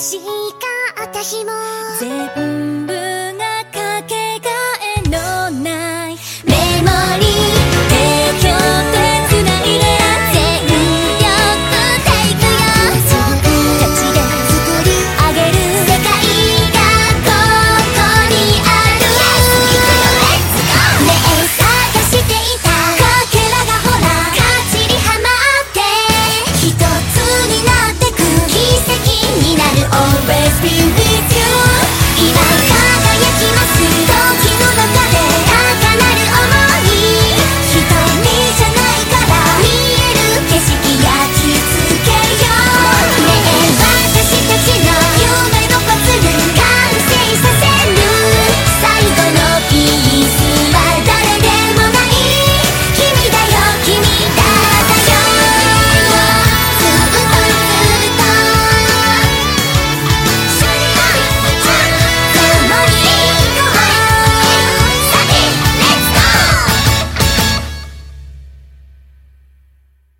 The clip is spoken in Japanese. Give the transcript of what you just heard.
しかった日も。全部